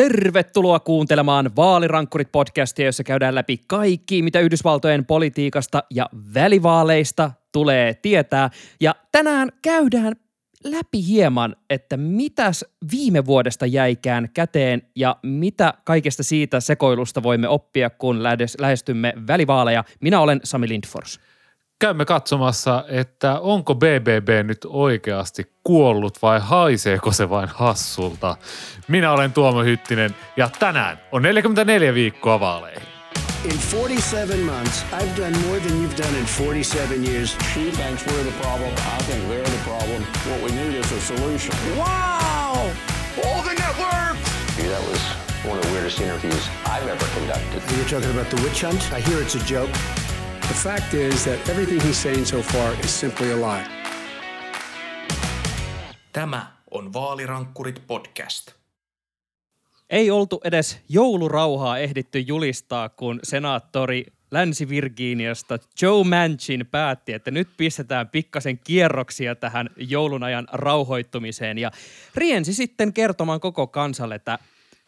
Tervetuloa kuuntelemaan Vaalirankkurit-podcastia, jossa käydään läpi kaikki, mitä Yhdysvaltojen politiikasta ja välivaaleista tulee tietää. Ja tänään käydään läpi hieman, että mitäs viime vuodesta jäikään käteen ja mitä kaikesta siitä sekoilusta voimme oppia, kun lähestymme välivaaleja. Minä olen Sami Lindfors käymme katsomassa, että onko BBB nyt oikeasti kuollut vai haiseeko se vain hassulta. Minä olen Tuomo Hyttinen ja tänään on 44 viikkoa vaaleihin. In 47 months, I've done more than you've done in 47 years. She thinks we're the problem. I think they're the problem. What we need is a solution. Wow! All the networks! That was one of the weirdest interviews I've ever conducted. You're talking about the witch hunt? I hear it's a joke. The fact is that everything he's saying so far is simply a lie. Tämä on Vaalirankkurit podcast. Ei oltu edes joulurauhaa ehditty julistaa, kun senaattori Länsi-Virginiasta Joe Manchin päätti, että nyt pistetään pikkasen kierroksia tähän joulunajan rauhoittumiseen ja riensi sitten kertomaan koko kansalle, että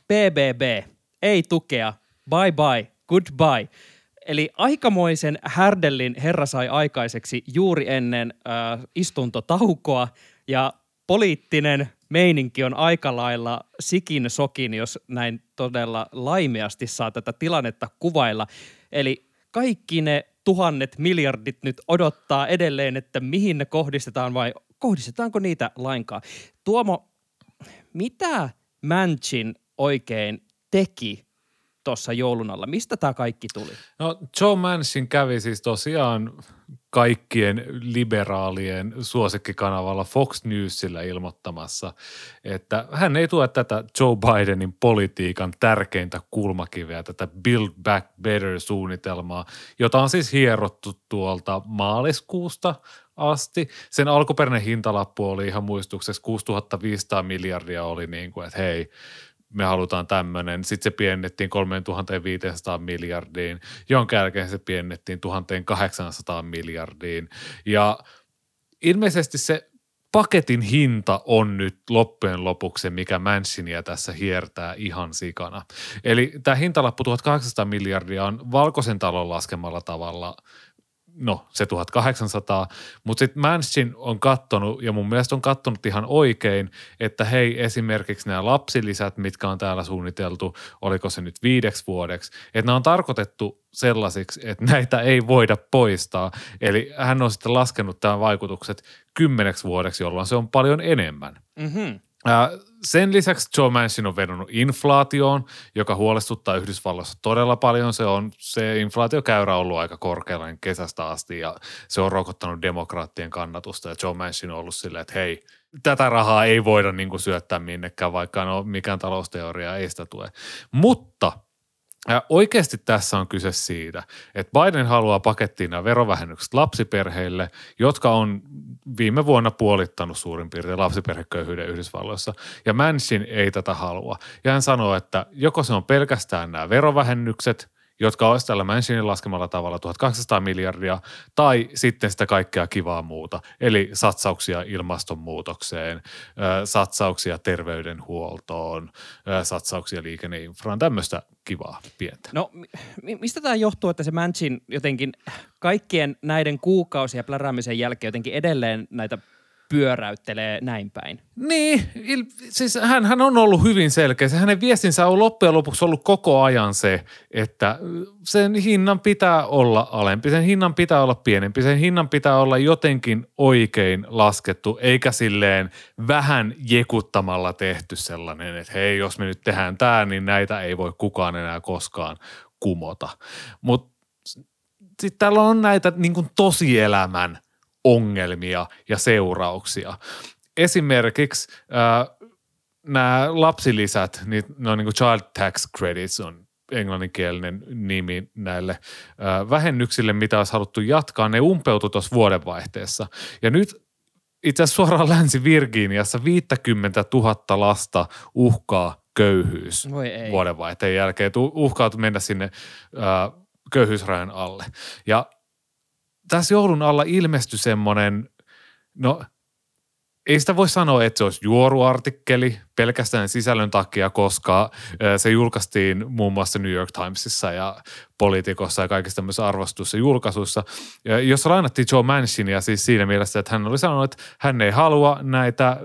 BBB ei tukea, bye bye, goodbye – Eli aikamoisen härdellin herra sai aikaiseksi juuri ennen äh, istuntotaukoa ja poliittinen meininki on aika lailla sikin sokin, jos näin todella laimeasti saa tätä tilannetta kuvailla. Eli kaikki ne tuhannet miljardit nyt odottaa edelleen, että mihin ne kohdistetaan vai kohdistetaanko niitä lainkaan. Tuomo, mitä Manchin oikein teki tuossa joulun alla? Mistä tämä kaikki tuli? No Joe Manchin kävi siis tosiaan kaikkien liberaalien suosikkikanavalla Fox Newsillä ilmoittamassa, että hän ei tue tätä Joe Bidenin politiikan tärkeintä kulmakiveä, tätä Build Back Better-suunnitelmaa, jota on siis hierottu tuolta maaliskuusta asti. Sen alkuperäinen hintalappu oli ihan muistuksessa 6500 miljardia oli niin kuin, että hei, me halutaan tämmöinen. Sitten se piennettiin 3500 miljardiin, jonka jälkeen se piennettiin 1800 miljardiin. Ja ilmeisesti se paketin hinta on nyt loppujen lopuksi mikä Mansinia tässä hiertää ihan sikana. Eli tämä hintalappu 1800 miljardia on valkoisen talon laskemalla tavalla – no se 1800, mutta sitten Manchin on kattonut ja mun mielestä on kattonut ihan oikein, että hei esimerkiksi nämä lapsilisät, mitkä on täällä suunniteltu, oliko se nyt viideksi vuodeksi, että nämä on tarkoitettu sellaisiksi, että näitä ei voida poistaa. Eli hän on sitten laskenut tämän vaikutukset kymmeneksi vuodeksi, jolloin se on paljon enemmän. Mm-hmm. Sen lisäksi Joe Manchin on vedonnut inflaatioon, joka huolestuttaa Yhdysvalloissa todella paljon. Se on se inflaatiokäyrä ollut aika korkealla kesästä asti ja se on rokottanut demokraattien kannatusta ja Joe Manchin on ollut silleen, että hei, tätä rahaa ei voida niin kuin syöttää minnekään, vaikka no, mikään talousteoria ei sitä tue. Mutta – ja oikeasti tässä on kyse siitä, että Biden haluaa pakettiin nämä verovähennykset lapsiperheille, jotka on viime vuonna puolittanut suurin piirtein lapsiperheköyhyyden Yhdysvalloissa. Ja Manchin ei tätä halua. Ja hän sanoo, että joko se on pelkästään nämä verovähennykset, jotka olisi tällä Manchinin laskemalla tavalla 1800 miljardia, tai sitten sitä kaikkea kivaa muuta, eli satsauksia ilmastonmuutokseen, satsauksia terveydenhuoltoon, satsauksia liikenneinfraan, tämmöistä kivaa pientä. No mistä tämä johtuu, että se Manchin jotenkin kaikkien näiden kuukausien pläräämisen jälkeen jotenkin edelleen näitä pyöräyttelee näin päin. Niin, siis hän, hän on ollut hyvin selkeä. Se hänen viestinsä on loppujen lopuksi ollut koko ajan se, että sen hinnan pitää olla alempi, sen hinnan pitää olla pienempi, sen hinnan pitää olla jotenkin oikein laskettu, eikä silleen vähän jekuttamalla tehty sellainen, että hei, jos me nyt tehdään tämä, niin näitä ei voi kukaan enää koskaan kumota. Mutta sitten täällä on näitä niin tosielämän – ongelmia ja seurauksia. Esimerkiksi äh, nämä lapsilisät, niin ne on niin kuin child tax credits on englanninkielinen nimi näille äh, vähennyksille, mitä olisi haluttu jatkaa. Ne umpeutui tuossa vuodenvaihteessa. Ja nyt itse asiassa suoraan Länsi-Virginiassa 50 000 lasta uhkaa köyhyys vuodenvaihteen jälkeen. Uhkaa mennä sinne äh, köyhyysrajan alle. Ja tässä joulun alla ilmestyi semmoinen, no ei sitä voi sanoa, että se olisi juoruartikkeli pelkästään sisällön takia, koska se julkaistiin muun muassa New York Timesissa ja Politiikossa ja kaikissa tämmöisissä arvostuissa julkaisuissa, jossa lainattiin Joe Manchinia siis siinä mielessä, että hän oli sanonut, että hän ei halua näitä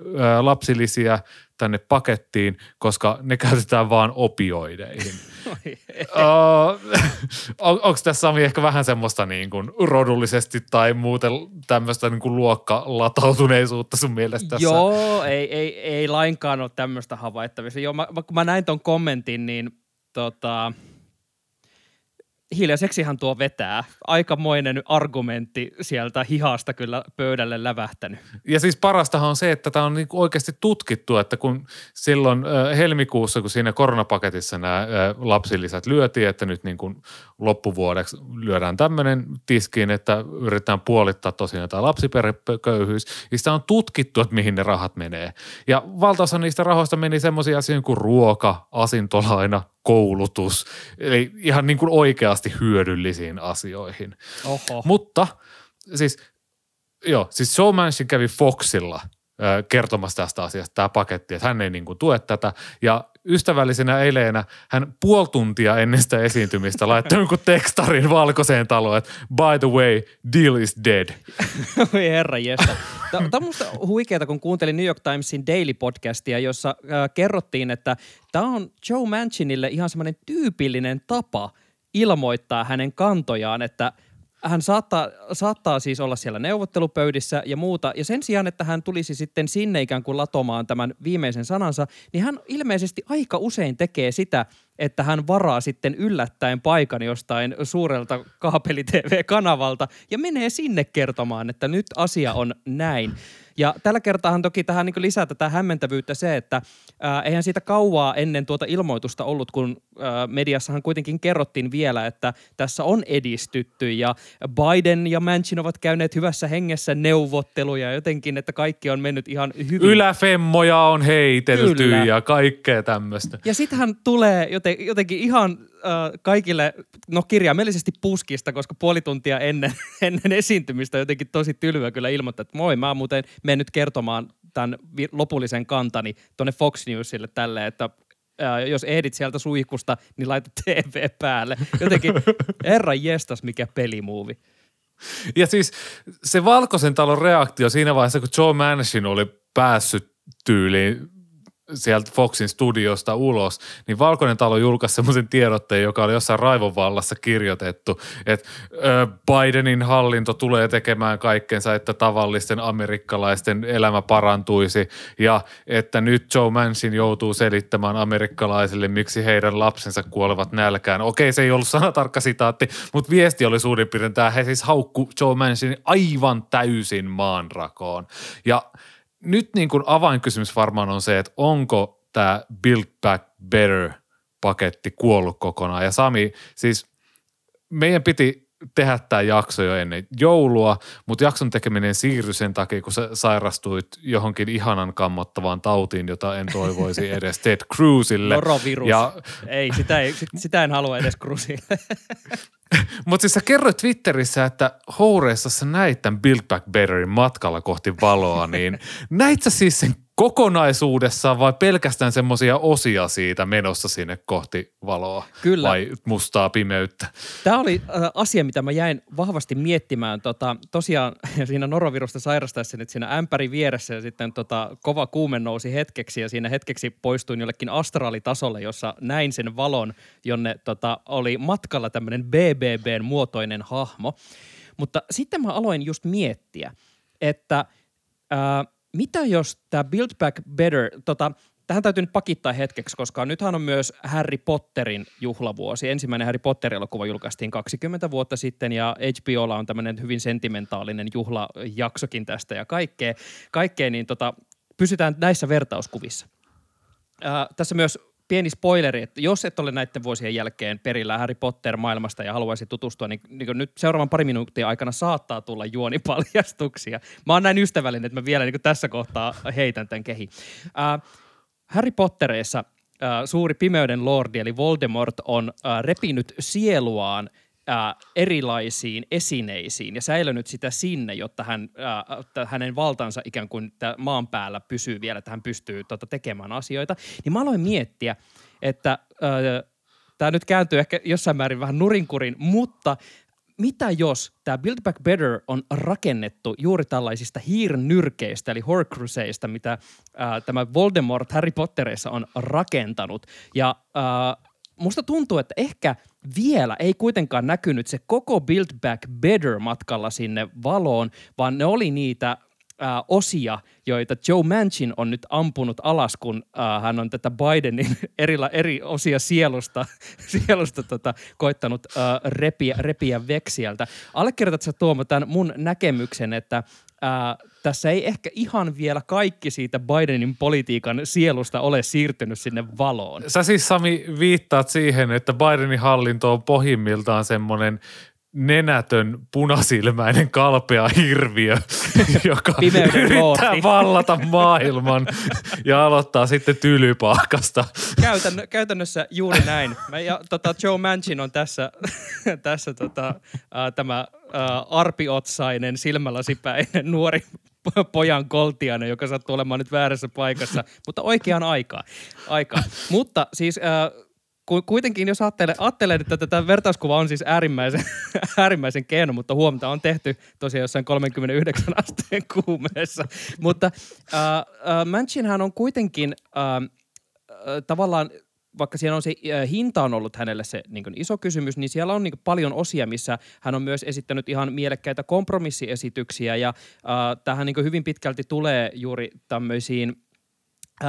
lapsilisiä tänne pakettiin, koska ne käytetään vaan opioideihin. On, onko tässä Sami ehkä vähän semmoista niin kuin rodullisesti tai muuten tämmöistä niin kuin luokkalatautuneisuutta sun mielestä tässä? Joo, ei, ei, ei lainkaan ole tämmöistä havaittavissa. Joo, mä, kun mä näin ton kommentin, niin tota, hiljaiseksihan tuo vetää. Aikamoinen argumentti sieltä hihasta kyllä pöydälle lävähtänyt. Ja siis parastahan on se, että tämä on niin oikeasti tutkittu, että kun silloin helmikuussa, kun siinä koronapaketissa nämä lapsilisät lyötiin, että nyt niin kuin loppuvuodeksi lyödään tämmöinen tiskiin, että yritetään puolittaa tosiaan tämä lapsiperheköyhyys, niin sitä on tutkittu, että mihin ne rahat menee. Ja valtaosa niistä rahoista meni semmoisia asioita kuin ruoka, asintolaina, koulutus, eli ihan niin kuin oikeasti hyödyllisiin asioihin. Oho. Mutta siis, joo, siis Joe Manchin kävi Foxilla kertomassa tästä asiasta tämä paketti, että hän ei niin kuin tue tätä. Ja ystävällisenä eleenä hän puoli tuntia ennen sitä esiintymistä laittoi jonkun tekstarin valkoiseen taloon, että by the way, deal is dead. Oi herra jestä. Tämä on minusta huikeaa, kun kuuntelin New York Timesin Daily podcastia, jossa äh, kerrottiin, että tämä on Joe Manchinille ihan semmoinen tyypillinen tapa ilmoittaa hänen kantojaan, että – hän saattaa, saattaa siis olla siellä neuvottelupöydissä ja muuta. Ja sen sijaan, että hän tulisi sitten sinne ikään kuin latomaan tämän viimeisen sanansa, niin hän ilmeisesti aika usein tekee sitä, että hän varaa sitten yllättäen paikan jostain suurelta kaapeli-tv-kanavalta ja menee sinne kertomaan, että nyt asia on näin. Ja tällä kertaahan toki tähän niin lisää tätä hämmentävyyttä se, että ää, eihän siitä kauaa ennen tuota ilmoitusta ollut, kun ää, mediassahan kuitenkin kerrottiin vielä, että tässä on edistytty ja Biden ja Manchin ovat käyneet hyvässä hengessä neuvotteluja jotenkin, että kaikki on mennyt ihan hyvin. Yläfemmoja on heitelty Kyllä. ja kaikkea tämmöistä. Ja sittenhän tulee joten, jotenkin ihan äh, kaikille, no kirjaimellisesti puskista, koska puoli tuntia ennen, ennen esiintymistä jotenkin tosi tylvä kyllä ilmoittaa, että moi, mä muuten menen nyt kertomaan tämän lopullisen kantani tuonne Fox Newsille tälle, että ää, jos ehdit sieltä suihkusta, niin laita TV päälle. Jotenkin, herra jestas, mikä pelimuovi. Ja siis se Valkoisen talon reaktio siinä vaiheessa, kun Joe Manchin oli päässyt tyyliin sieltä Foxin studiosta ulos, niin Valkoinen talo julkaisi semmoisen tiedotteen, joka oli jossain raivonvallassa kirjoitettu, että Bidenin hallinto tulee tekemään kaikkensa, että tavallisten amerikkalaisten elämä parantuisi ja että nyt Joe Manchin joutuu selittämään amerikkalaisille, miksi heidän lapsensa kuolevat nälkään. Okei, se ei ollut sanatarkka sitaatti, mutta viesti oli suurin piirtein tämä, he siis haukku Joe Manchin aivan täysin maanrakoon. Ja – nyt niin kuin avainkysymys varmaan on se, että onko tämä Build Back Better paketti kuollut kokonaan. Ja Sami, siis meidän piti tehdä tämä jakso jo ennen joulua, mutta jakson tekeminen siirtyi sen takia, kun sä sairastuit johonkin ihanan kammottavaan tautiin, jota en toivoisi edes Ted Cruzille. Norovirus. Ja... Ei, sitä, ei, sitä en halua edes Cruzille. Mutta siis sä kerroit Twitterissä, että Houreissa sä näit tämän Build Back Betterin matkalla kohti valoa, niin näit sä siis sen kokonaisuudessaan vai pelkästään semmoisia osia siitä menossa sinne kohti valoa? Kyllä. Vai mustaa pimeyttä? Tämä oli äh, asia, mitä mä jäin vahvasti miettimään. Tota, tosiaan siinä norovirusta sairastaessa nyt siinä ämpäri vieressä ja sitten tota, kova kuume nousi hetkeksi ja siinä hetkeksi poistuin jollekin astraalitasolle, jossa näin sen valon, jonne tota, oli matkalla tämmöinen BBBn muotoinen hahmo. Mutta sitten mä aloin just miettiä, että äh, mitä jos tämä Build Back Better, tota, tähän täytyy nyt pakittaa hetkeksi, koska nythän on myös Harry Potterin juhlavuosi. Ensimmäinen Harry Potter-elokuva julkaistiin 20 vuotta sitten ja HBOlla on tämmöinen hyvin sentimentaalinen juhlajaksokin tästä ja kaikkea, kaikkea niin tota, pysytään näissä vertauskuvissa. Ää, tässä myös pieni spoileri, että jos et ole näiden vuosien jälkeen perillä Harry Potter-maailmasta ja haluaisi tutustua, niin, niin nyt seuraavan pari minuuttia aikana saattaa tulla juonipaljastuksia. Mä oon näin ystävällinen, että mä vielä niin tässä kohtaa heitän tämän kehi. Äh, Harry Pottereissa äh, suuri pimeyden lordi eli Voldemort on äh, repinyt sieluaan äh, erilaisiin esineisiin ja säilynyt sitä sinne, jotta hän, äh, hänen valtansa ikään kuin maan päällä pysyy vielä, että hän pystyy tota, tekemään asioita, niin mä aloin miettiä, että äh, tämä nyt kääntyy ehkä jossain määrin vähän nurinkurin, mutta mitä jos tämä Build Back Better on rakennettu juuri tällaisista hiirnyrkeistä, eli Horcruceista, mitä ää, tämä Voldemort Harry Potterissa on rakentanut. Ja ää, musta tuntuu, että ehkä vielä ei kuitenkaan näkynyt se koko Build Back Better matkalla sinne valoon, vaan ne oli niitä äh, osia, joita Joe Manchin on nyt ampunut alas, kun äh, hän on tätä Bidenin eri, eri osia sielusta, sielusta tota, koittanut äh, repiä, repiä veksiältä. Allekirjoitatko Tuomo tämän mun näkemyksen, että äh, tässä ei ehkä ihan vielä kaikki siitä Bidenin politiikan sielusta ole siirtynyt sinne valoon. Sä siis Sami viittaat siihen, että Bidenin hallinto on pohjimmiltaan semmoinen nenätön, punasilmäinen, kalpea hirviö, joka yrittää looti. vallata maailman ja aloittaa sitten tylypahkasta. Käytän, käytännössä juuri näin. Mä, ja, tota, Joe Manchin on tässä, tässä tota, äh, tämä äh, arpiotsainen, silmälasipäinen nuori pojan koltiainen, joka sattuu olemaan nyt väärässä paikassa, mutta oikeaan aikaan. aikaan. Mutta siis äh, kuitenkin jos ajattelee, ajattelee, että tätä vertauskuva on siis äärimmäisen, äärimmäisen keino, mutta huomata on tehty tosiaan jossain 39 asteen kuumeessa. Mutta äh, äh, on kuitenkin äh, äh, tavallaan vaikka siellä on se äh, hinta on ollut hänelle se niin iso kysymys, niin siellä on niin paljon osia, missä hän on myös esittänyt ihan mielekkäitä kompromissiesityksiä ja äh, tähän niin hyvin pitkälti tulee juuri tämmöisiin –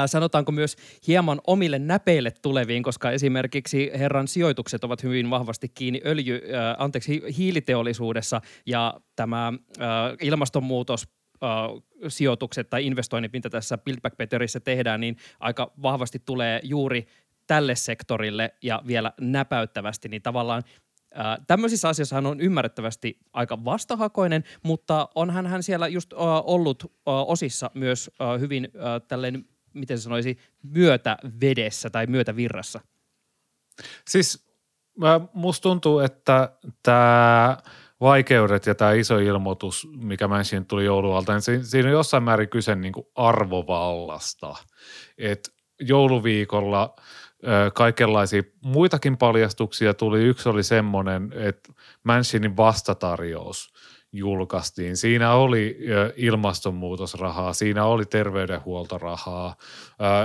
sanotaanko myös hieman omille näpeille tuleviin, koska esimerkiksi herran sijoitukset ovat hyvin vahvasti kiinni öljy, äh, anteeksi, hiiliteollisuudessa ja tämä äh, ilmastonmuutos sijoitukset tai investoinnit, mitä tässä Build Back Betterissä tehdään, niin aika vahvasti tulee juuri tälle sektorille ja vielä näpäyttävästi, niin tavallaan Äh, tämmöisissä asioissa hän on ymmärrettävästi aika vastahakoinen, mutta onhan hän siellä just äh, ollut äh, osissa myös äh, hyvin äh, tälleen miten sanoisi, myötävedessä tai myötävirrassa? Siis musta tuntuu, että tämä vaikeudet ja tämä iso ilmoitus, mikä Manchin tuli joulualta, niin siinä on jossain määrin kyse niin kuin arvovallasta. Et jouluviikolla kaikenlaisia muitakin paljastuksia tuli. Yksi oli semmoinen, että Manchinin vastatarjous – julkaistiin. Siinä oli ilmastonmuutosrahaa, siinä oli terveydenhuoltorahaa,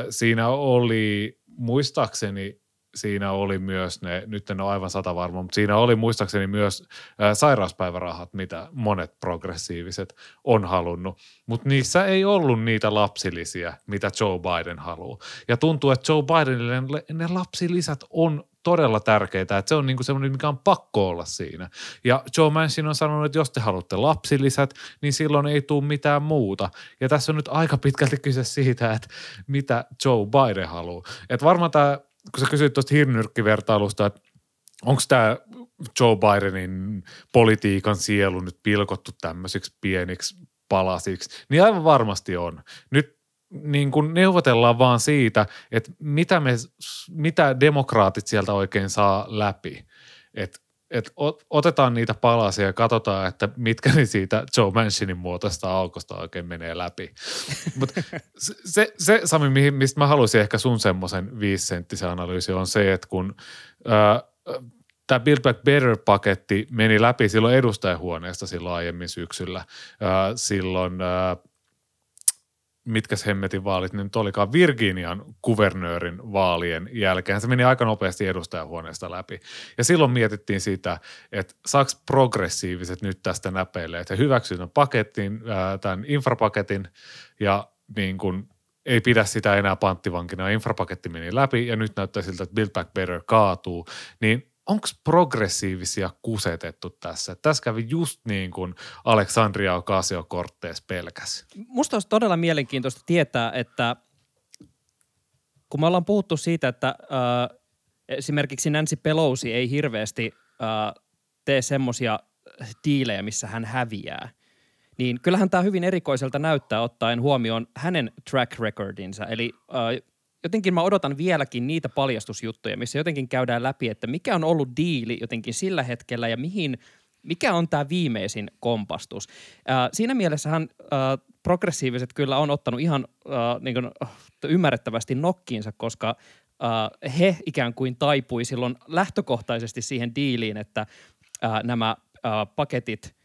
siinä oli muistaakseni siinä oli myös ne, nyt en ole aivan sata varma, mutta siinä oli muistaakseni myös ää, sairauspäivärahat, mitä monet progressiiviset on halunnut. Mutta niissä ei ollut niitä lapsilisiä, mitä Joe Biden haluaa. Ja tuntuu, että Joe Bidenille ne lapsilisät on todella tärkeitä, että se on niinku semmoinen, mikä on pakko olla siinä. Ja Joe Manchin on sanonut, että jos te haluatte lapsilisät, niin silloin ei tule mitään muuta. Ja tässä on nyt aika pitkälti kyse siitä, että mitä Joe Biden haluaa. Että varmaan tämä, kun sä kysyit tuosta hirnyrkkivertailusta, että onko tämä Joe Bidenin politiikan sielu nyt pilkottu tämmöisiksi pieniksi palasiksi, niin aivan varmasti on. Nyt niin kuin neuvotellaan vaan siitä, että mitä, me, mitä demokraatit sieltä oikein saa läpi. Et, et otetaan niitä palasia ja katsotaan, että mitkä ne siitä Joe Manchinin muotoista aukosta oikein menee läpi. Mutta se, se, Sami, mistä mä haluaisin ehkä sun semmoisen viisisenttisen analyysi on se, että kun tämä Build Back Better-paketti meni läpi silloin edustajahuoneesta silloin aiemmin syksyllä, ää, silloin mitkä hemmetin vaalit nyt olikaan Virginian kuvernöörin vaalien jälkeen. Se meni aika nopeasti edustajahuoneesta läpi. Ja silloin mietittiin sitä, että saaks progressiiviset nyt tästä näpeille, että he hyväksyvät paketin, tämän infrapaketin ja niin kuin ei pidä sitä enää panttivankina. Infrapaketti meni läpi ja nyt näyttää siltä, että Build Back Better kaatuu. Niin onko progressiivisia kusetettu tässä? Tässä kävi just niin kuin Alexandria Ocasio-Cortez pelkäs. Musta olisi todella mielenkiintoista tietää, että kun me ollaan puhuttu siitä, että äh, esimerkiksi Nancy Pelosi ei hirveästi äh, tee semmoisia diilejä, missä hän häviää, niin kyllähän tämä hyvin erikoiselta näyttää ottaen huomioon hänen track recordinsa. Eli äh, jotenkin mä odotan vieläkin niitä paljastusjuttuja, missä jotenkin käydään läpi, että mikä on ollut diili jotenkin sillä hetkellä ja mihin, mikä on tämä viimeisin kompastus. Ää, siinä mielessähän ää, progressiiviset kyllä on ottanut ihan ää, niin kuin, ymmärrettävästi nokkiinsa, koska ää, he ikään kuin taipui silloin lähtökohtaisesti siihen diiliin, että ää, nämä ää, paketit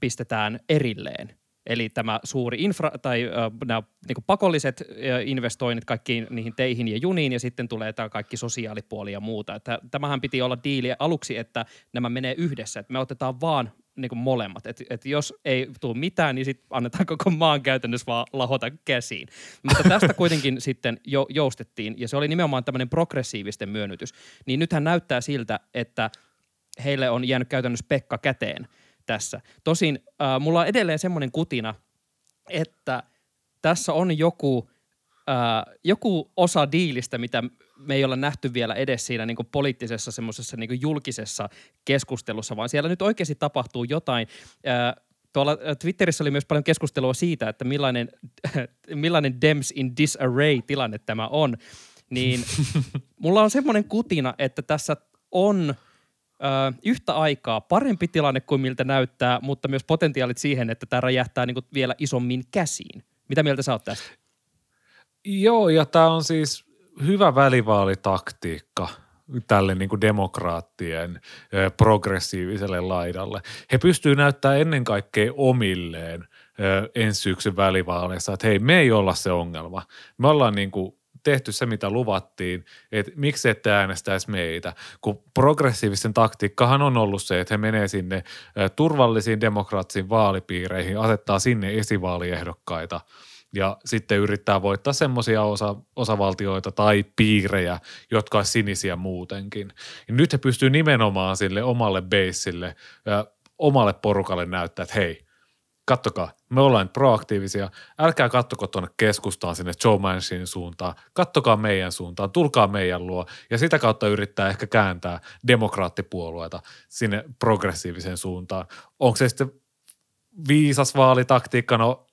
pistetään erilleen. Eli tämä suuri infra tai äh, nämä niin pakolliset äh, investoinnit kaikkiin niihin teihin ja juniin ja sitten tulee tämä kaikki sosiaalipuoli ja muuta. Että tämähän piti olla diili aluksi, että nämä menee yhdessä, että me otetaan vaan niin kuin molemmat. Että et jos ei tule mitään, niin sitten annetaan koko maan käytännössä vaan lahota käsiin. Mutta tästä kuitenkin sitten jo, joustettiin, ja se oli nimenomaan tämmöinen progressiivisten myönnytys. Niin nythän näyttää siltä, että heille on jäänyt käytännössä Pekka käteen – tässä. Tosin äh, mulla on edelleen semmoinen kutina, että tässä on joku, äh, joku osa diilistä, mitä me ei olla nähty vielä edes siinä niin kuin poliittisessa semmoisessa niin julkisessa keskustelussa, vaan siellä nyt oikeasti tapahtuu jotain. Äh, tuolla äh, Twitterissä oli myös paljon keskustelua siitä, että millainen, millainen Dems in disarray tilanne tämä on. Niin mulla on semmoinen kutina, että tässä on – ö, yhtä aikaa parempi tilanne kuin miltä näyttää, mutta myös potentiaalit siihen, että tämä räjähtää niin vielä isommin käsiin. Mitä mieltä sä oot tästä? Joo, ja tämä on siis hyvä välivaalitaktiikka tälle niin kuin demokraattien ö, progressiiviselle laidalle. He pystyvät näyttämään ennen kaikkea omilleen ö, ensi syksyn välivaaleissa, että hei, me ei olla se ongelma. Me ollaan niin kuin tehty se, mitä luvattiin, että miksi ette äänestäisi meitä, kun progressiivisten taktiikkahan on ollut se, että he menee sinne turvallisiin demokraattisiin vaalipiireihin, asettaa sinne esivaaliehdokkaita ja sitten yrittää voittaa semmoisia osa, osavaltioita tai piirejä, jotka ovat sinisiä muutenkin. Ja nyt he pystyy nimenomaan sille omalle beisille, omalle porukalle näyttää, että hei, kattokaa, me ollaan proaktiivisia, älkää kattoko tuonne keskustaan sinne Joe Manchinin suuntaan, kattokaa meidän suuntaan, tulkaa meidän luo ja sitä kautta yrittää ehkä kääntää demokraattipuolueita sinne progressiiviseen suuntaan. Onko se sitten viisas vaalitaktiikka? No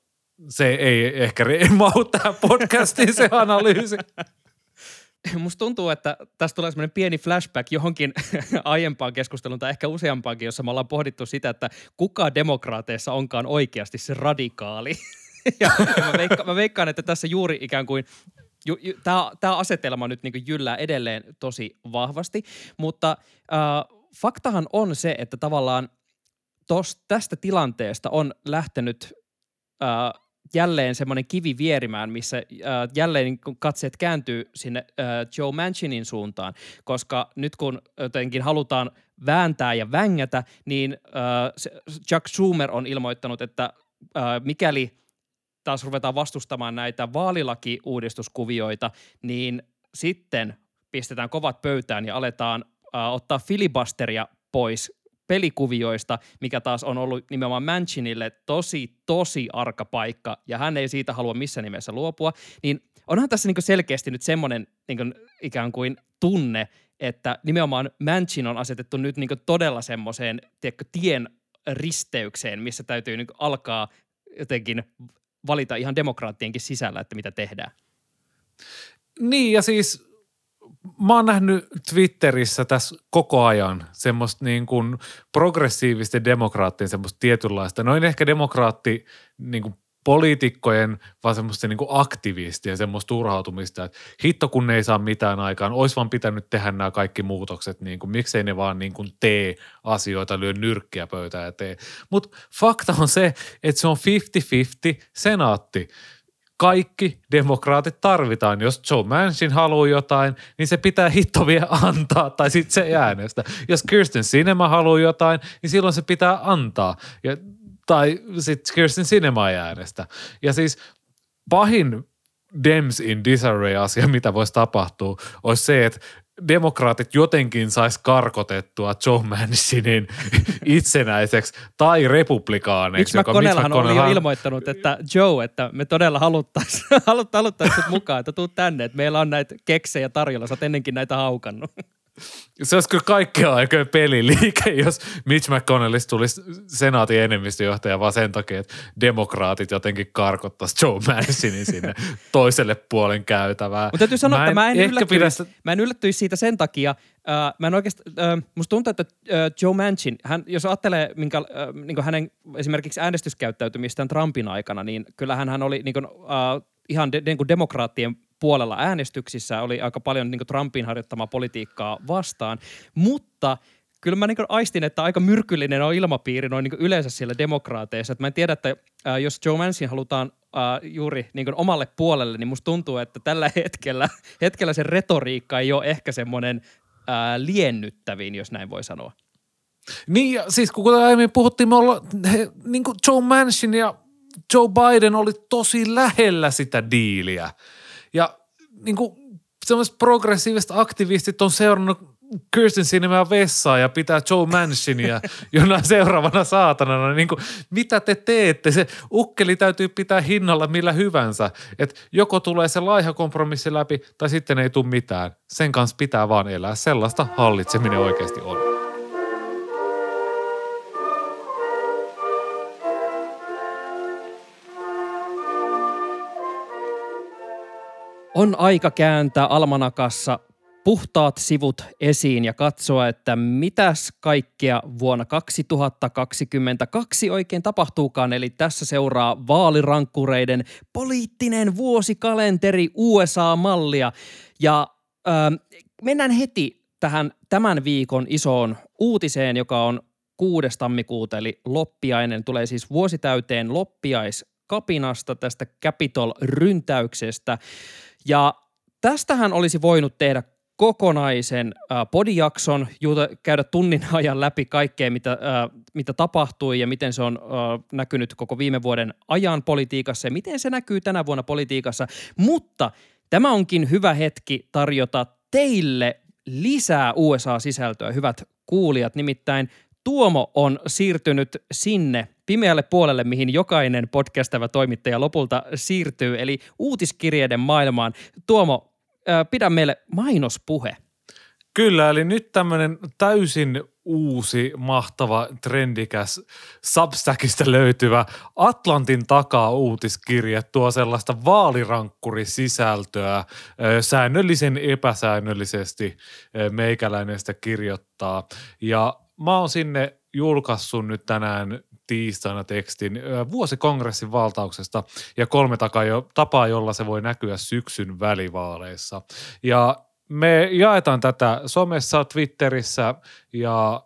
se ei ehkä mahdu tähän podcastiin se analyysi. musta tuntuu, että tässä tulee semmoinen pieni flashback johonkin aiempaan keskusteluun tai ehkä useampaankin, jossa me ollaan pohdittu sitä, että kuka demokraateissa onkaan oikeasti se radikaali. ja, ja mä, veikka, mä veikkaan, että tässä juuri ikään kuin tämä asetelma nyt niin jyllää edelleen tosi vahvasti, mutta äh, faktahan on se, että tavallaan tos, tästä tilanteesta on lähtenyt äh, jälleen semmoinen kivi vierimään, missä äh, jälleen niin katseet kääntyy sinne äh, Joe Manchinin suuntaan, koska nyt kun jotenkin halutaan vääntää ja vängätä, niin äh, Chuck Schumer on ilmoittanut, että äh, mikäli taas ruvetaan vastustamaan näitä vaalilakiuudistuskuvioita, niin sitten pistetään kovat pöytään ja aletaan äh, ottaa filibusteria pois pelikuvioista, mikä taas on ollut nimenomaan Manchinille tosi, tosi arka paikka, ja hän ei siitä halua missään nimessä luopua, niin onhan tässä niin selkeästi nyt semmoinen niin ikään kuin tunne, että nimenomaan Manchin on asetettu nyt niin todella semmoiseen tien risteykseen, missä täytyy niin alkaa jotenkin valita ihan demokraattienkin sisällä, että mitä tehdään. Niin ja siis mä oon nähnyt Twitterissä tässä koko ajan semmoista niin kuin progressiivisten demokraattien semmoista tietynlaista, noin ehkä demokraatti niin kuin poliitikkojen, vaan semmoista niin aktivistia, semmoista turhautumista, että hitto kun ne ei saa mitään aikaan, olisi vaan pitänyt tehdä nämä kaikki muutokset, niin kuin, miksei ne vaan niin kuin tee asioita, lyö nyrkkiä pöytään ja tee. Mutta fakta on se, että se on 50-50 senaatti kaikki demokraatit tarvitaan. Jos Joe Manchin haluaa jotain, niin se pitää hitto vielä antaa, tai sitten se äänestä. Jos Kirsten Sinema haluaa jotain, niin silloin se pitää antaa. Ja, tai sitten Kirsten Sinema ei äänestä. Ja siis pahin Dems in disarray-asia, mitä voisi tapahtua, olisi se, että demokraatit jotenkin sais karkotettua Joe Manchinin itsenäiseksi tai republikaaneiksi. Mitch McConnellhan oli jo ilmoittanut, että Joe, että me todella haluttaisiin haluttais, haluttais mukaan, että tuu tänne, että meillä on näitä keksejä tarjolla, sä oot ennenkin näitä haukannut. Se olisi kyllä kaikkea aikojen peliliike, jos Mitch McConnellista tulisi senaatin enemmistöjohtaja vaan sen takia, että demokraatit jotenkin karkottaisi Joe Mansonin sinne toiselle puolen käytävää. Mutta täytyy sanoa, mä että mä en, yllättyisi, pidä... mä en yllättyisi siitä sen takia, äh, mä en oikeasti, äh, musta tuntuu, että äh, Joe Manchin, hän, jos ajattelee minkä, äh, niin hänen esimerkiksi äänestyskäyttäytymistään Trumpin aikana, niin kyllähän hän oli niin kuin, äh, ihan de, de, demokraattien puolella äänestyksissä oli aika paljon niin Trumpin harjoittamaa politiikkaa vastaan, mutta kyllä mä niin aistin, että aika myrkyllinen on ilmapiiri noin niin yleensä siellä demokraateissa. Että mä en tiedä, että äh, jos Joe Manchin halutaan äh, juuri niin omalle puolelle, niin musta tuntuu, että tällä hetkellä, hetkellä se retoriikka ei ole ehkä semmoinen äh, liennyttävin, jos näin voi sanoa. Niin, ja siis kun aiemmin puhuttiin, me ollaan, he, niin kuin Joe Manchin ja Joe Biden oli tosi lähellä sitä diiliä. Ja niin kuin semmoiset progressiiviset aktivistit on seurannut Kirsten Cinemaa vessaa ja pitää Joe Mansonia jonain seuraavana saatanana. Niin kuin, mitä te teette? Se ukkeli täytyy pitää hinnalla millä hyvänsä. Et joko tulee se laiha kompromissi läpi tai sitten ei tule mitään. Sen kanssa pitää vaan elää. Sellaista hallitseminen oikeasti on. On aika kääntää almanakassa puhtaat sivut esiin ja katsoa, että mitäs kaikkea vuonna 2022 oikein tapahtuukaan. Eli tässä seuraa vaalirankkureiden poliittinen vuosikalenteri USA-mallia. Ja äh, mennään heti tähän tämän viikon isoon uutiseen, joka on 6. tammikuuta, eli loppiainen. Tulee siis vuositäyteen loppiaiskapinasta tästä Capitol-ryntäyksestä. Ja tästähän olisi voinut tehdä kokonaisen äh, podijakson, juuta, käydä tunnin ajan läpi kaikkea, mitä, äh, mitä tapahtui ja miten se on äh, näkynyt koko viime vuoden ajan politiikassa ja miten se näkyy tänä vuonna politiikassa. Mutta tämä onkin hyvä hetki tarjota teille lisää USA-sisältöä, hyvät kuulijat. Nimittäin Tuomo on siirtynyt sinne pimeälle puolelle, mihin jokainen podcastava toimittaja lopulta siirtyy, eli uutiskirjeiden maailmaan. Tuomo, pidä meille mainospuhe. Kyllä, eli nyt tämmöinen täysin uusi, mahtava, trendikäs Substackista löytyvä Atlantin takaa uutiskirja tuo sellaista vaalirankkurisisältöä säännöllisen epäsäännöllisesti meikäläinen sitä kirjoittaa. Ja mä oon sinne julkaissut nyt tänään tiistaina tekstin vuosikongressin valtauksesta ja kolme takaa jo, tapaa, jolla se voi näkyä syksyn välivaaleissa. Ja me jaetaan tätä somessa, Twitterissä ja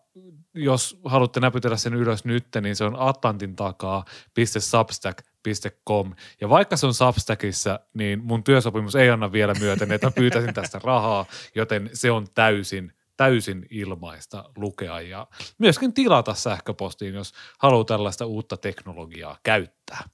jos haluatte näpytellä sen ylös nyt, niin se on Atlantin takaa .substack.com. Ja vaikka se on Substackissa, niin mun työsopimus ei anna vielä myöten, että pyytäisin tästä rahaa, joten se on täysin täysin ilmaista lukea ja myöskin tilata sähköpostiin, jos haluaa tällaista uutta teknologiaa käyttää.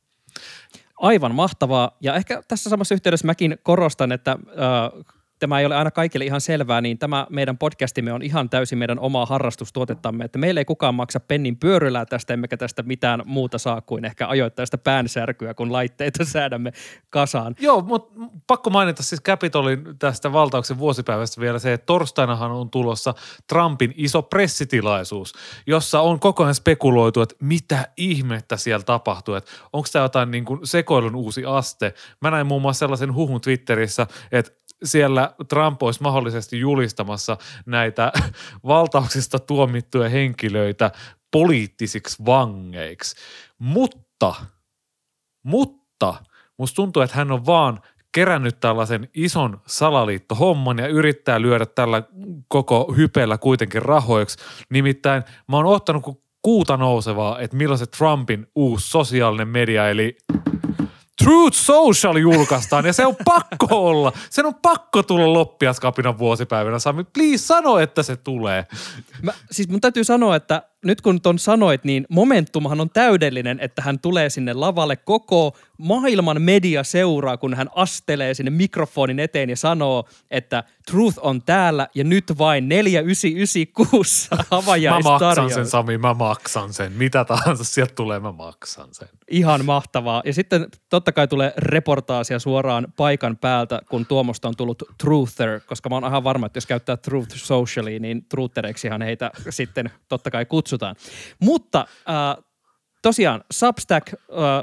Aivan mahtavaa. Ja ehkä tässä samassa yhteydessä mäkin korostan, että äh, tämä ei ole aina kaikille ihan selvää, niin tämä meidän podcastimme on ihan täysin meidän omaa harrastustuotettamme, että meillä ei kukaan maksa pennin pyörylää tästä, emmekä tästä mitään muuta saa kuin ehkä ajoittaista päänsärkyä, kun laitteita säädämme kasaan. Joo, mutta pakko mainita siis Capitolin tästä valtauksen vuosipäivästä vielä se, että torstainahan on tulossa Trumpin iso pressitilaisuus, jossa on koko ajan spekuloitu, että mitä ihmettä siellä tapahtuu, että onko tämä jotain niin kuin sekoilun uusi aste. Mä näin muun muassa sellaisen huhun Twitterissä, että siellä Trump olisi mahdollisesti julistamassa näitä valtauksista tuomittuja henkilöitä poliittisiksi vangeiksi. Mutta, mutta musta tuntuu, että hän on vaan kerännyt tällaisen ison salaliittohomman ja yrittää lyödä tällä koko hypellä kuitenkin rahoiksi. Nimittäin mä oon ottanut kuuta nousevaa, että milloin se Trumpin uusi sosiaalinen media, eli Truth Social julkaistaan ja se on pakko olla. Sen on pakko tulla loppiaskapinan vuosipäivänä. Sami, please sano, että se tulee. Mä, siis mun täytyy sanoa, että nyt kun ton sanoit, niin momentumhan on täydellinen, että hän tulee sinne lavalle. Koko maailman media seuraa, kun hän astelee sinne mikrofonin eteen ja sanoo, että truth on täällä ja nyt vain 4996 Mä maksan sen Sami, mä maksan sen. Mitä tahansa sieltä tulee, mä maksan sen. Ihan mahtavaa. Ja sitten totta kai tulee reportaasia suoraan paikan päältä, kun Tuomosta on tullut truther, koska mä oon ihan varma, että jos käyttää truth socially, niin truthereiksihan heitä sitten totta kai kutsutaan. Mutta äh, tosiaan Substack äh,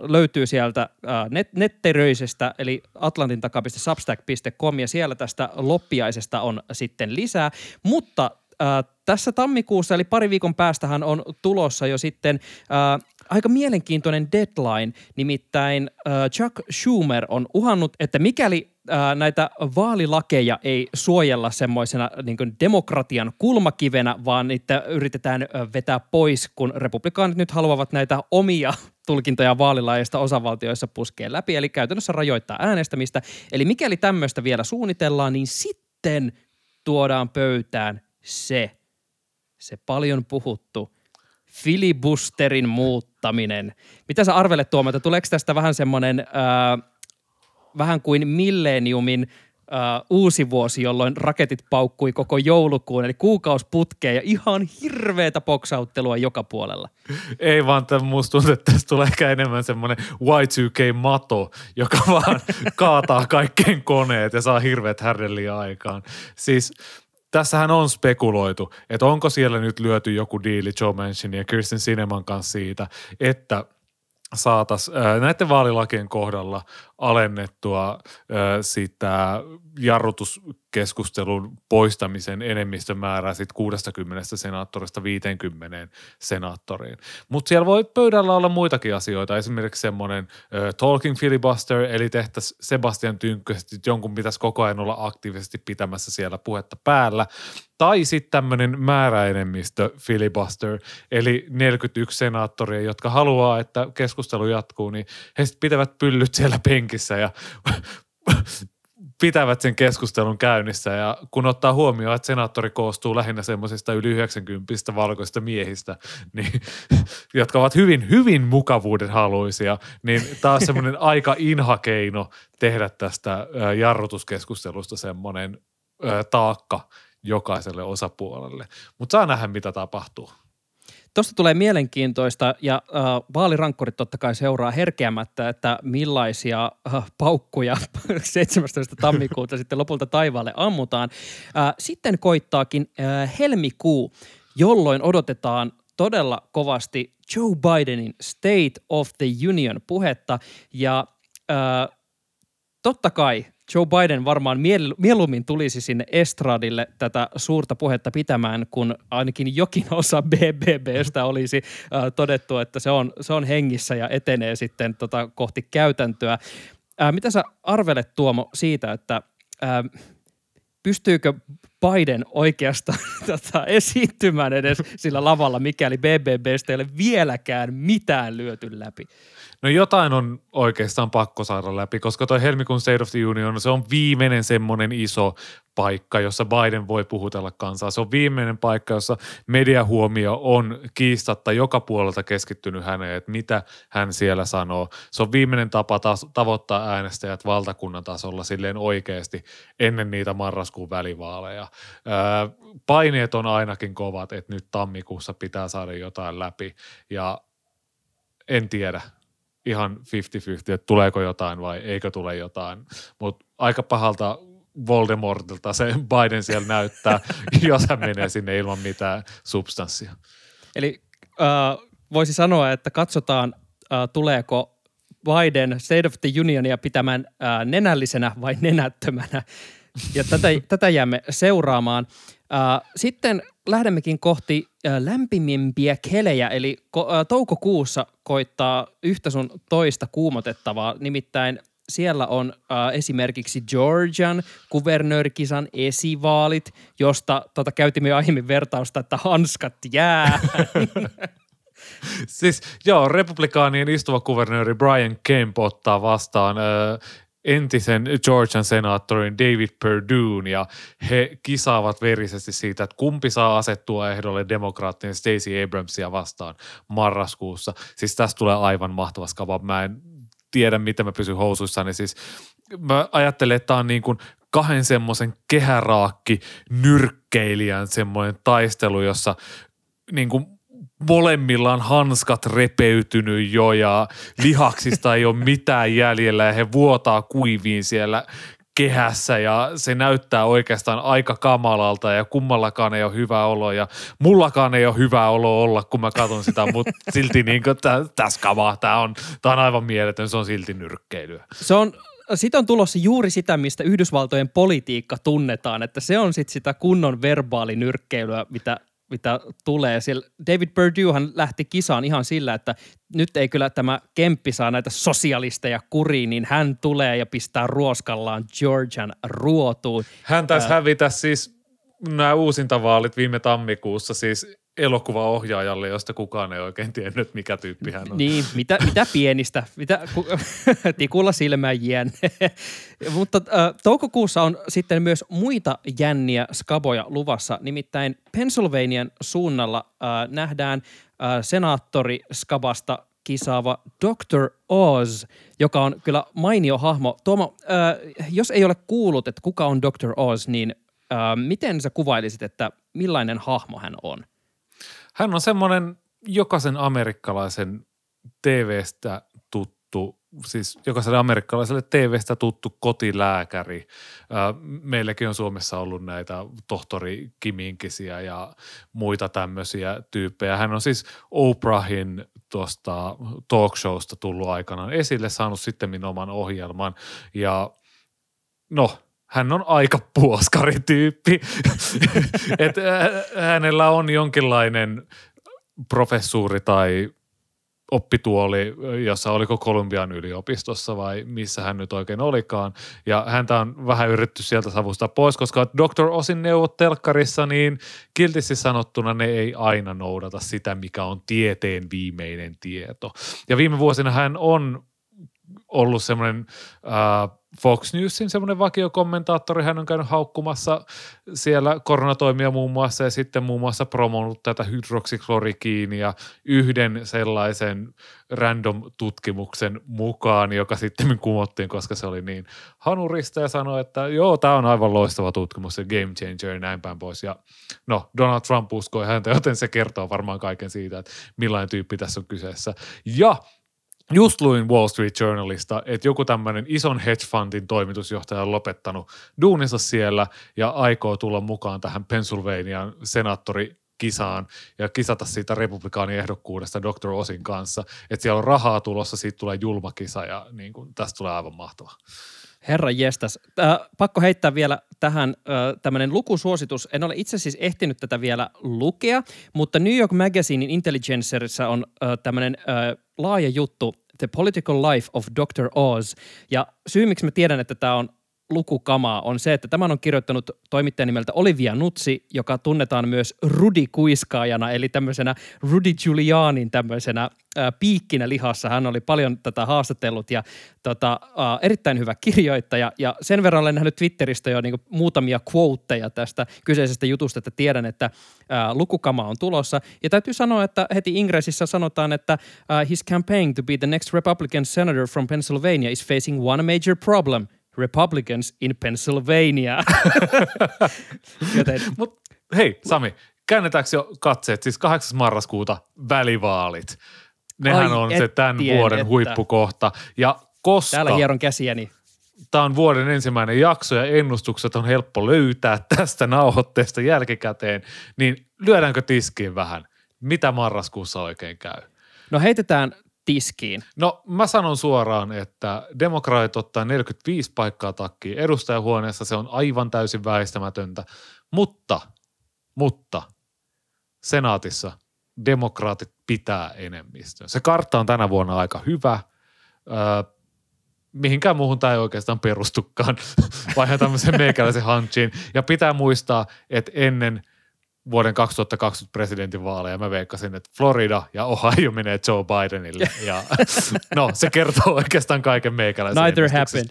löytyy sieltä äh, net, netteröisestä, eli Atlantin takapiste substack.com, ja siellä tästä loppiaisesta on sitten lisää. Mutta äh, tässä tammikuussa, eli pari viikon päästähän on tulossa jo sitten äh, aika mielenkiintoinen deadline, nimittäin äh, Chuck Schumer on uhannut, että mikäli äh, näitä vaalilakeja ei suojella semmoisena niin demokratian kulmakivenä, vaan niitä yritetään vetää pois, kun republikaanit nyt haluavat näitä omia tulkintoja vaalilajeista osavaltioissa puskee läpi, eli käytännössä rajoittaa äänestämistä. Eli mikäli tämmöistä vielä suunnitellaan, niin sitten tuodaan pöytään se, se paljon puhuttu filibusterin muuttaminen. Mitä sä arvelet Tuomo, että tuleeko tästä vähän semmoinen äh, vähän kuin milleniumin uh, uusi vuosi, jolloin raketit paukkui koko joulukuun, eli kuukausputkeen ja ihan hirveätä poksauttelua joka puolella. Ei vaan, että musta tuntuu, että tästä tulee ehkä enemmän semmoinen Y2K-mato, joka vaan kaataa kaikkeen koneet ja saa hirveät härdelliä aikaan. Siis tässähän on spekuloitu, että onko siellä nyt lyöty joku diili Joe Manchinin ja Kirsten Sineman kanssa siitä, että – saataisiin näiden vaalilakien kohdalla alennettua sitä jarrutuskeskustelun poistamisen enemmistömäärää sit 60 senaattorista 50 senaattoriin. Mutta siellä voi pöydällä olla muitakin asioita, esimerkiksi semmoinen talking filibuster, eli tehtäisiin Sebastian Tynkköstä, että jonkun pitäisi koko ajan olla aktiivisesti pitämässä siellä puhetta päällä, tai sitten tämmöinen määräenemmistö filibuster, eli 41 senaattoria, jotka haluaa, että keskustelu jatkuu, niin he sitten pitävät pyllyt siellä penkissä ja pitävät sen keskustelun käynnissä ja kun ottaa huomioon, että senaattori koostuu lähinnä semmoisista yli 90 valkoista miehistä, niin, jotka ovat hyvin, hyvin mukavuuden haluisia, niin taas semmoinen aika inhakeino tehdä tästä jarrutuskeskustelusta semmoinen taakka jokaiselle osapuolelle. Mutta saa nähdä, mitä tapahtuu. Tuosta tulee mielenkiintoista ja äh, vaalirankkorit totta kai seuraa herkeämättä, että millaisia äh, paukkuja 17. tammikuuta sitten lopulta taivaalle ammutaan. Äh, sitten koittaakin äh, helmikuu, jolloin odotetaan todella kovasti Joe Bidenin State of the Union puhetta ja äh, totta kai Joe Biden varmaan miel- mieluummin tulisi sinne estradille tätä suurta puhetta pitämään, kun ainakin jokin osa BBBstä olisi todettu, että se on, se on hengissä ja etenee sitten tota, kohti käytäntöä. Mitä sä arvelet Tuomo siitä, että pystyykö Biden oikeastaan tota, esiintymään edes sillä lavalla, mikäli BBBstä ei ole vieläkään mitään lyöty läpi? No jotain on oikeastaan pakko saada läpi, koska toi helmikuun State of the Union, se on viimeinen semmoinen iso paikka, jossa Biden voi puhutella kansaa. Se on viimeinen paikka, jossa mediahuomio on kiistatta joka puolelta keskittynyt häneen, että mitä hän siellä sanoo. Se on viimeinen tapa taas tavoittaa äänestäjät valtakunnan tasolla silleen oikeasti ennen niitä marraskuun välivaaleja. Paineet on ainakin kovat, että nyt tammikuussa pitää saada jotain läpi ja en tiedä, ihan 50-50, että tuleeko jotain vai eikö tule jotain. Mutta aika pahalta Voldemortilta se Biden siellä näyttää, jos hän menee sinne ilman mitään substanssia. Eli äh, voisi sanoa, että katsotaan, äh, tuleeko Biden State of the Unionia pitämään äh, nenällisenä vai nenättömänä. Ja tätä, tätä jäämme seuraamaan. Äh, sitten lähdemmekin kohti äh, lämpimimpiä kelejä, eli äh, toukokuussa koittaa yhtä sun toista kuumotettavaa, nimittäin siellä on äh, esimerkiksi Georgian kuvernöörikisan esivaalit, josta tota, käytimme jo aiemmin vertausta, että hanskat jää. siis joo, republikaanien istuva kuvernööri Brian Kemp ottaa vastaan äh, entisen Georgian senaattorin David Perdue ja he kisaavat verisesti siitä, että kumpi saa asettua ehdolle demokraattinen Stacey Abramsia vastaan marraskuussa. Siis tästä tulee aivan mahtava skava. Mä en tiedä, miten mä pysyn housuissani. Siis mä ajattelen, että tämä on niin kuin kahden semmoisen kehäraakki nyrkkeilijän semmoinen taistelu, jossa niin kuin molemmilla on hanskat repeytynyt jo ja lihaksista ei ole mitään jäljellä ja he vuotaa kuiviin siellä kehässä ja se näyttää oikeastaan aika kamalalta ja kummallakaan ei ole hyvä olo ja mullakaan ei ole hyvä olo olla, kun mä katson sitä, mutta silti niin tässä kamaa, tämä on, tää on aivan mieletön, se on silti nyrkkeilyä. Se on siitä on tulossa juuri sitä, mistä Yhdysvaltojen politiikka tunnetaan, että se on sitten sitä kunnon verbaalinyrkkeilyä, mitä mitä tulee. Siellä David Perduehan lähti kisaan ihan sillä, että nyt ei kyllä tämä Kemppi saa näitä sosialisteja kuriin, niin hän tulee ja pistää ruoskallaan Georgian ruotuun. Hän taisi äh, hävitä siis nämä uusintavaalit viime tammikuussa siis elokuvaohjaajalle, josta kukaan ei oikein tiennyt, mikä tyyppi hän on. Niin, mitä, mitä pienistä, mitä, ku, tikulla silmään jien. Mutta äh, toukokuussa on sitten myös muita jänniä skaboja luvassa, nimittäin Pennsylvanian suunnalla äh, nähdään äh, senaattori skabasta kisaava Dr. Oz, joka on kyllä mainio hahmo. Tuomo, äh, jos ei ole kuullut, että kuka on Dr. Oz, niin äh, miten sä kuvailisit, että millainen hahmo hän on? Hän on semmoinen jokaisen amerikkalaisen TV-stä tuttu, siis jokaiselle amerikkalaiselle TV-stä tuttu kotilääkäri. Meilläkin on Suomessa ollut näitä tohtori Kiminkisiä ja muita tämmöisiä tyyppejä. Hän on siis Oprahin tuosta talk showsta tullut aikanaan esille, saanut sitten oman ohjelman ja no – hän on aika puoskarityyppi. Et hänellä on jonkinlainen professuuri tai oppituoli, jossa oliko Kolumbian yliopistossa vai missä hän nyt oikein olikaan. Ja häntä on vähän yritetty sieltä savusta pois, koska Dr. Osin neuvot telkkarissa, niin kiltisti sanottuna ne ei aina noudata sitä, mikä on tieteen viimeinen tieto. Ja viime vuosina hän on ollut semmoinen äh, Fox Newsin semmoinen vakiokommentaattori, hän on käynyt haukkumassa siellä koronatoimia muun muassa ja sitten muun muassa promonut tätä hydroksiklorikiinia yhden sellaisen random-tutkimuksen mukaan, joka sitten kumottiin, koska se oli niin hanurista ja sanoi, että joo, tämä on aivan loistava tutkimus ja game changer ja näin päin pois. Ja no, Donald Trump uskoi häntä, joten se kertoo varmaan kaiken siitä, että millainen tyyppi tässä on kyseessä. Ja Just luin Wall Street Journalista, että joku tämmöinen ison hedge fundin toimitusjohtaja on lopettanut duuninsa siellä ja aikoo tulla mukaan tähän Pennsylvanian senaattori kisaan ja kisata siitä republikaaniehdokkuudesta Dr. Osin kanssa. Että siellä on rahaa tulossa, siitä tulee julma kisa ja niin kuin, tästä tulee aivan mahtava. Herra jestas. Äh, pakko heittää vielä tähän äh, tämmöinen lukusuositus. En ole itse siis ehtinyt tätä vielä lukea, mutta New York Magazinein Intelligencerissa on äh, tämmöinen äh, laaja juttu The Political Life of Dr. Oz. Ja syy, miksi mä tiedän, että tämä on lukukamaa on se, että tämän on kirjoittanut toimittaja nimeltä Olivia Nutsi, joka tunnetaan myös Rudi Kuiskaajana, eli tämmöisenä Rudy Giulianin tämmöisenä ää, piikkinä lihassa. Hän oli paljon tätä haastatellut ja tota, ää, erittäin hyvä kirjoittaja. Ja sen verran olen nähnyt Twitteristä jo niin muutamia quoteja tästä kyseisestä jutusta, että tiedän, että ää, lukukama on tulossa. Ja täytyy sanoa, että heti Ingressissä sanotaan, että ää, his campaign to be the next Republican senator from Pennsylvania is facing one major problem – Republicans in Pennsylvania. Joten... Mut, hei Sami, käännetäänkö jo katseet, siis 8. marraskuuta välivaalit. Nehän Ai, on se tämän tien, vuoden että. huippukohta. Ja koska... Täällä hieron käsiäni. Tämä on vuoden ensimmäinen jakso ja ennustukset on helppo löytää tästä nauhoitteesta jälkikäteen, niin lyödäänkö tiskiin vähän? Mitä marraskuussa oikein käy? No heitetään tiskiin? No mä sanon suoraan, että demokraatit ottaa 45 paikkaa takkiin edustajahuoneessa, se on aivan täysin väistämätöntä, mutta, mutta senaatissa demokraatit pitää enemmistön. Se kartta on tänä vuonna aika hyvä, öö, mihinkään muuhun tämä ei oikeastaan perustukaan, vai tämmöisen meikäläisen hunchiin. Ja pitää muistaa, että ennen – vuoden 2020 presidentinvaaleja mä veikkasin, että Florida ja Ohio menee Joe Bidenille. Ja no, se kertoo oikeastaan kaiken meikäläisen Neither happened.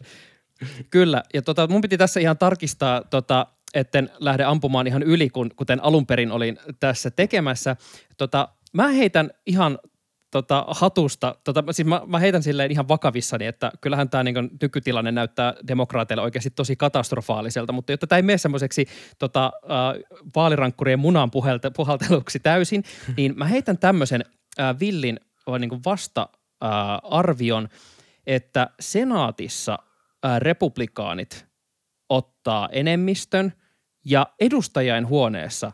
Kyllä, ja tota, mun piti tässä ihan tarkistaa, tota, etten lähde ampumaan ihan yli, kun, kuten alun perin olin tässä tekemässä. Tota, mä heitän ihan tota, hatusta, tota, siis mä, mä heitän silleen ihan vakavissani, että kyllähän tämä niin nykytilanne näyttää demokraateille oikeasti tosi katastrofaaliselta, mutta jotta tämä ei mene semmoiseksi tota, äh, vaalirankkurien munan puhelta, puhalteluksi täysin, niin mä heitän tämmöisen äh, villin niin vasta-arvion, äh, että senaatissa äh, republikaanit ottaa enemmistön ja edustajain huoneessa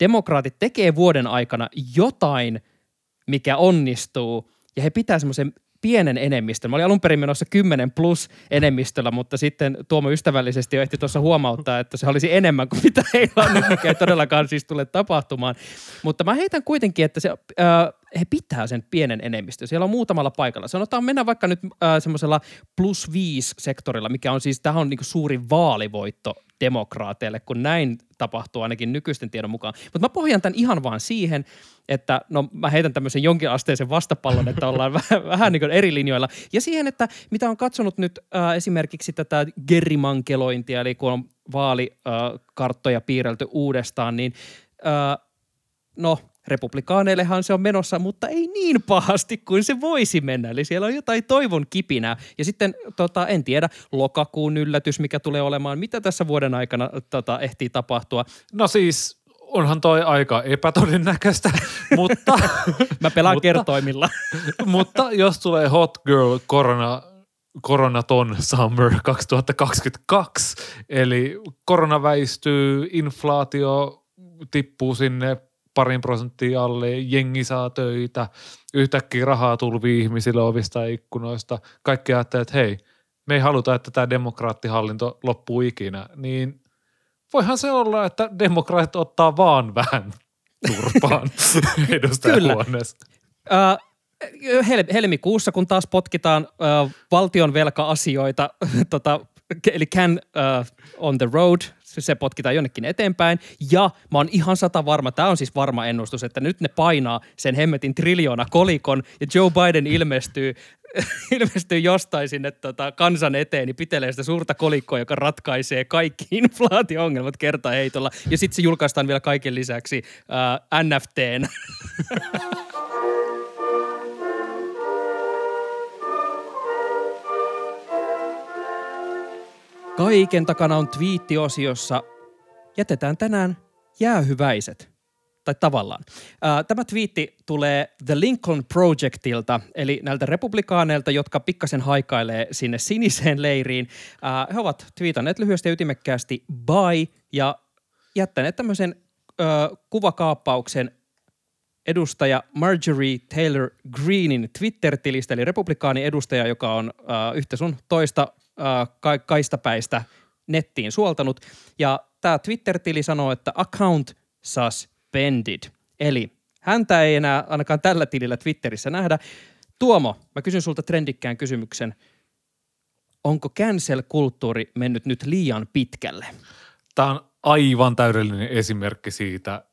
demokraatit tekee vuoden aikana jotain – mikä onnistuu, ja he pitää semmoisen pienen enemmistön. Mä olin alun perin menossa 10 plus enemmistöllä, mutta sitten Tuomo ystävällisesti jo ehti tuossa huomauttaa, että se olisi enemmän kuin mitä heillä on mikä ei todellakaan siis tule tapahtumaan. Mutta mä heitän kuitenkin, että se, äh, he pitää sen pienen enemmistön. Siellä on muutamalla paikalla. Sanotaan mennä vaikka nyt äh, semmoisella plus viisi sektorilla, mikä on siis, tähän on niin suuri vaalivoitto demokraateille, kun näin tapahtuu ainakin nykyisten tiedon mukaan. Mutta mä pohjan tämän ihan vaan siihen, että no mä heitän tämmöisen jonkinasteisen vastapallon, että ollaan vähän, vähän niin eri linjoilla. Ja siihen, että mitä on katsonut nyt äh, esimerkiksi tätä gerrimankelointia, eli kun on vaalikarttoja äh, piirrelty uudestaan, niin äh, no republikaaneillehan se on menossa, mutta ei niin pahasti kuin se voisi mennä. Eli siellä on jotain toivon kipinää. Ja sitten tota, en tiedä, lokakuun yllätys, mikä tulee olemaan. Mitä tässä vuoden aikana tota, ehtii tapahtua? No siis onhan toi aika epätodennäköistä, mutta... Mä pelaan mutta, kertoimilla. mutta jos tulee Hot Girl korona, koronaton summer 2022, eli korona väistyy, inflaatio tippuu sinne parin prosenttia alle, jengi saa töitä, yhtäkkiä rahaa tulvii ihmisille ovista ja ikkunoista. Kaikki ajattelee, että hei, me ei haluta, että tämä demokraattihallinto loppuu ikinä, niin voihan se olla, että demokraatit ottaa vaan vähän turpaan edustajahuoneessa. Uh, hel- helmikuussa, kun taas potkitaan uh, valtion velka-asioita, tota, eli Can uh, on the Road, se potkitaan jonnekin eteenpäin. Ja mä oon ihan sata varma, tämä on siis varma ennustus, että nyt ne painaa sen hemmetin triljoona kolikon ja Joe Biden ilmestyy ilmestyy jostain sinne tota, kansan eteen, niin pitelee sitä suurta kolikkoa, joka ratkaisee kaikki inflaatio-ongelmat heitolla. Ja sitten se julkaistaan vielä kaiken lisäksi äh, NFTn. Kaiken takana on twiittiosiossa. Jätetään tänään jäähyväiset. Tai tavallaan. Tämä twiitti tulee The Lincoln Projectilta, eli näiltä republikaaneilta, jotka pikkasen haikailee sinne siniseen leiriin. He ovat twiitanneet lyhyesti ja ytimekkäästi bye ja jättäneet tämmöisen kuvakaappauksen edustaja Marjorie Taylor Greenin Twitter-tilistä, eli republikaani edustaja, joka on yhtä sun toista äh, ka- kaistapäistä nettiin suoltanut. Ja tämä Twitter-tili sanoo, että account suspended. Eli häntä ei enää ainakaan tällä tilillä Twitterissä nähdä. Tuomo, mä kysyn sulta trendikkään kysymyksen. Onko cancel-kulttuuri mennyt nyt liian pitkälle? Tämä on aivan täydellinen esimerkki siitä,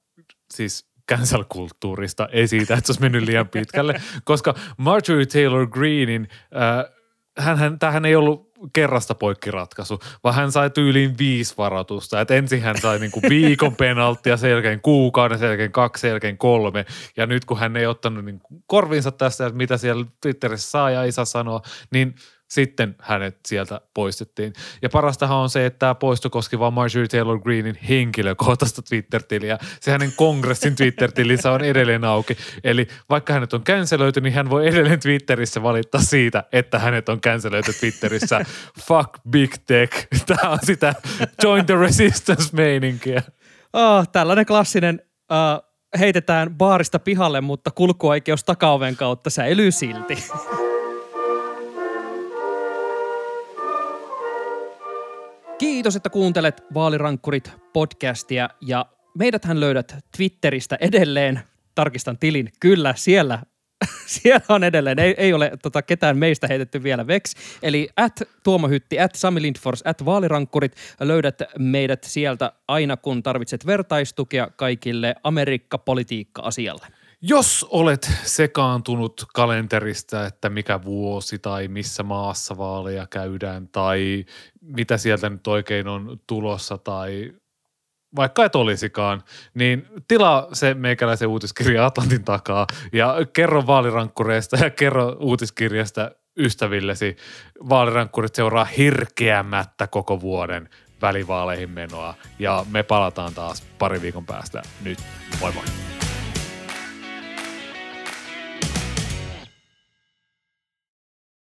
siis cancel-kulttuurista, ei siitä, että se olisi mennyt liian pitkälle, koska Marjorie Taylor Greenin, äh, hän, tämähän ei ollut kerrasta poikkiratkaisu, vaan hän sai tyyliin viisi varoitusta. Et ensin hän sai niinku viikon penalttia, sen jälkeen kuukauden, sen jälkeen kaksi, sen jälkeen kolme. Ja nyt kun hän ei ottanut niinku korvinsa tästä, että mitä siellä Twitterissä saa ja ei saa sanoa, niin – sitten hänet sieltä poistettiin. Ja parastahan on se, että tämä poisto koski vain Marjorie Taylor Greenin henkilökohtaista Twitter-tiliä. Se hänen kongressin Twitter-tilissä on edelleen auki. Eli vaikka hänet on cancelöity, niin hän voi edelleen Twitterissä valittaa siitä, että hänet on cancelöity Twitterissä. Fuck big tech. Tämä on sitä join the resistance-meininkiä. Oh, tällainen klassinen uh, heitetään baarista pihalle, mutta kulkuoikeus takaoven kautta säilyy silti. Kiitos, että kuuntelet Vaalirankkurit podcastia ja meidäthän löydät Twitteristä edelleen. Tarkistan tilin. Kyllä, siellä siellä on edelleen, ei, ei ole tota, ketään meistä heitetty vielä veksi. Eli at Tuomo Hytti, at Sami Lindfors, at Vaalirankkurit. Löydät meidät sieltä aina, kun tarvitset vertaistukea kaikille Amerikka-politiikka-asialle. Jos olet sekaantunut kalenterista, että mikä vuosi tai missä maassa vaaleja käydään tai mitä sieltä nyt oikein on tulossa tai vaikka et olisikaan, niin tilaa se meikäläisen uutiskirja Atlantin takaa ja kerro vaalirankkureista ja kerro uutiskirjasta ystävillesi. Vaalirankkurit seuraa hirkeämättä koko vuoden välivaaleihin menoa ja me palataan taas pari viikon päästä nyt. Moi moi!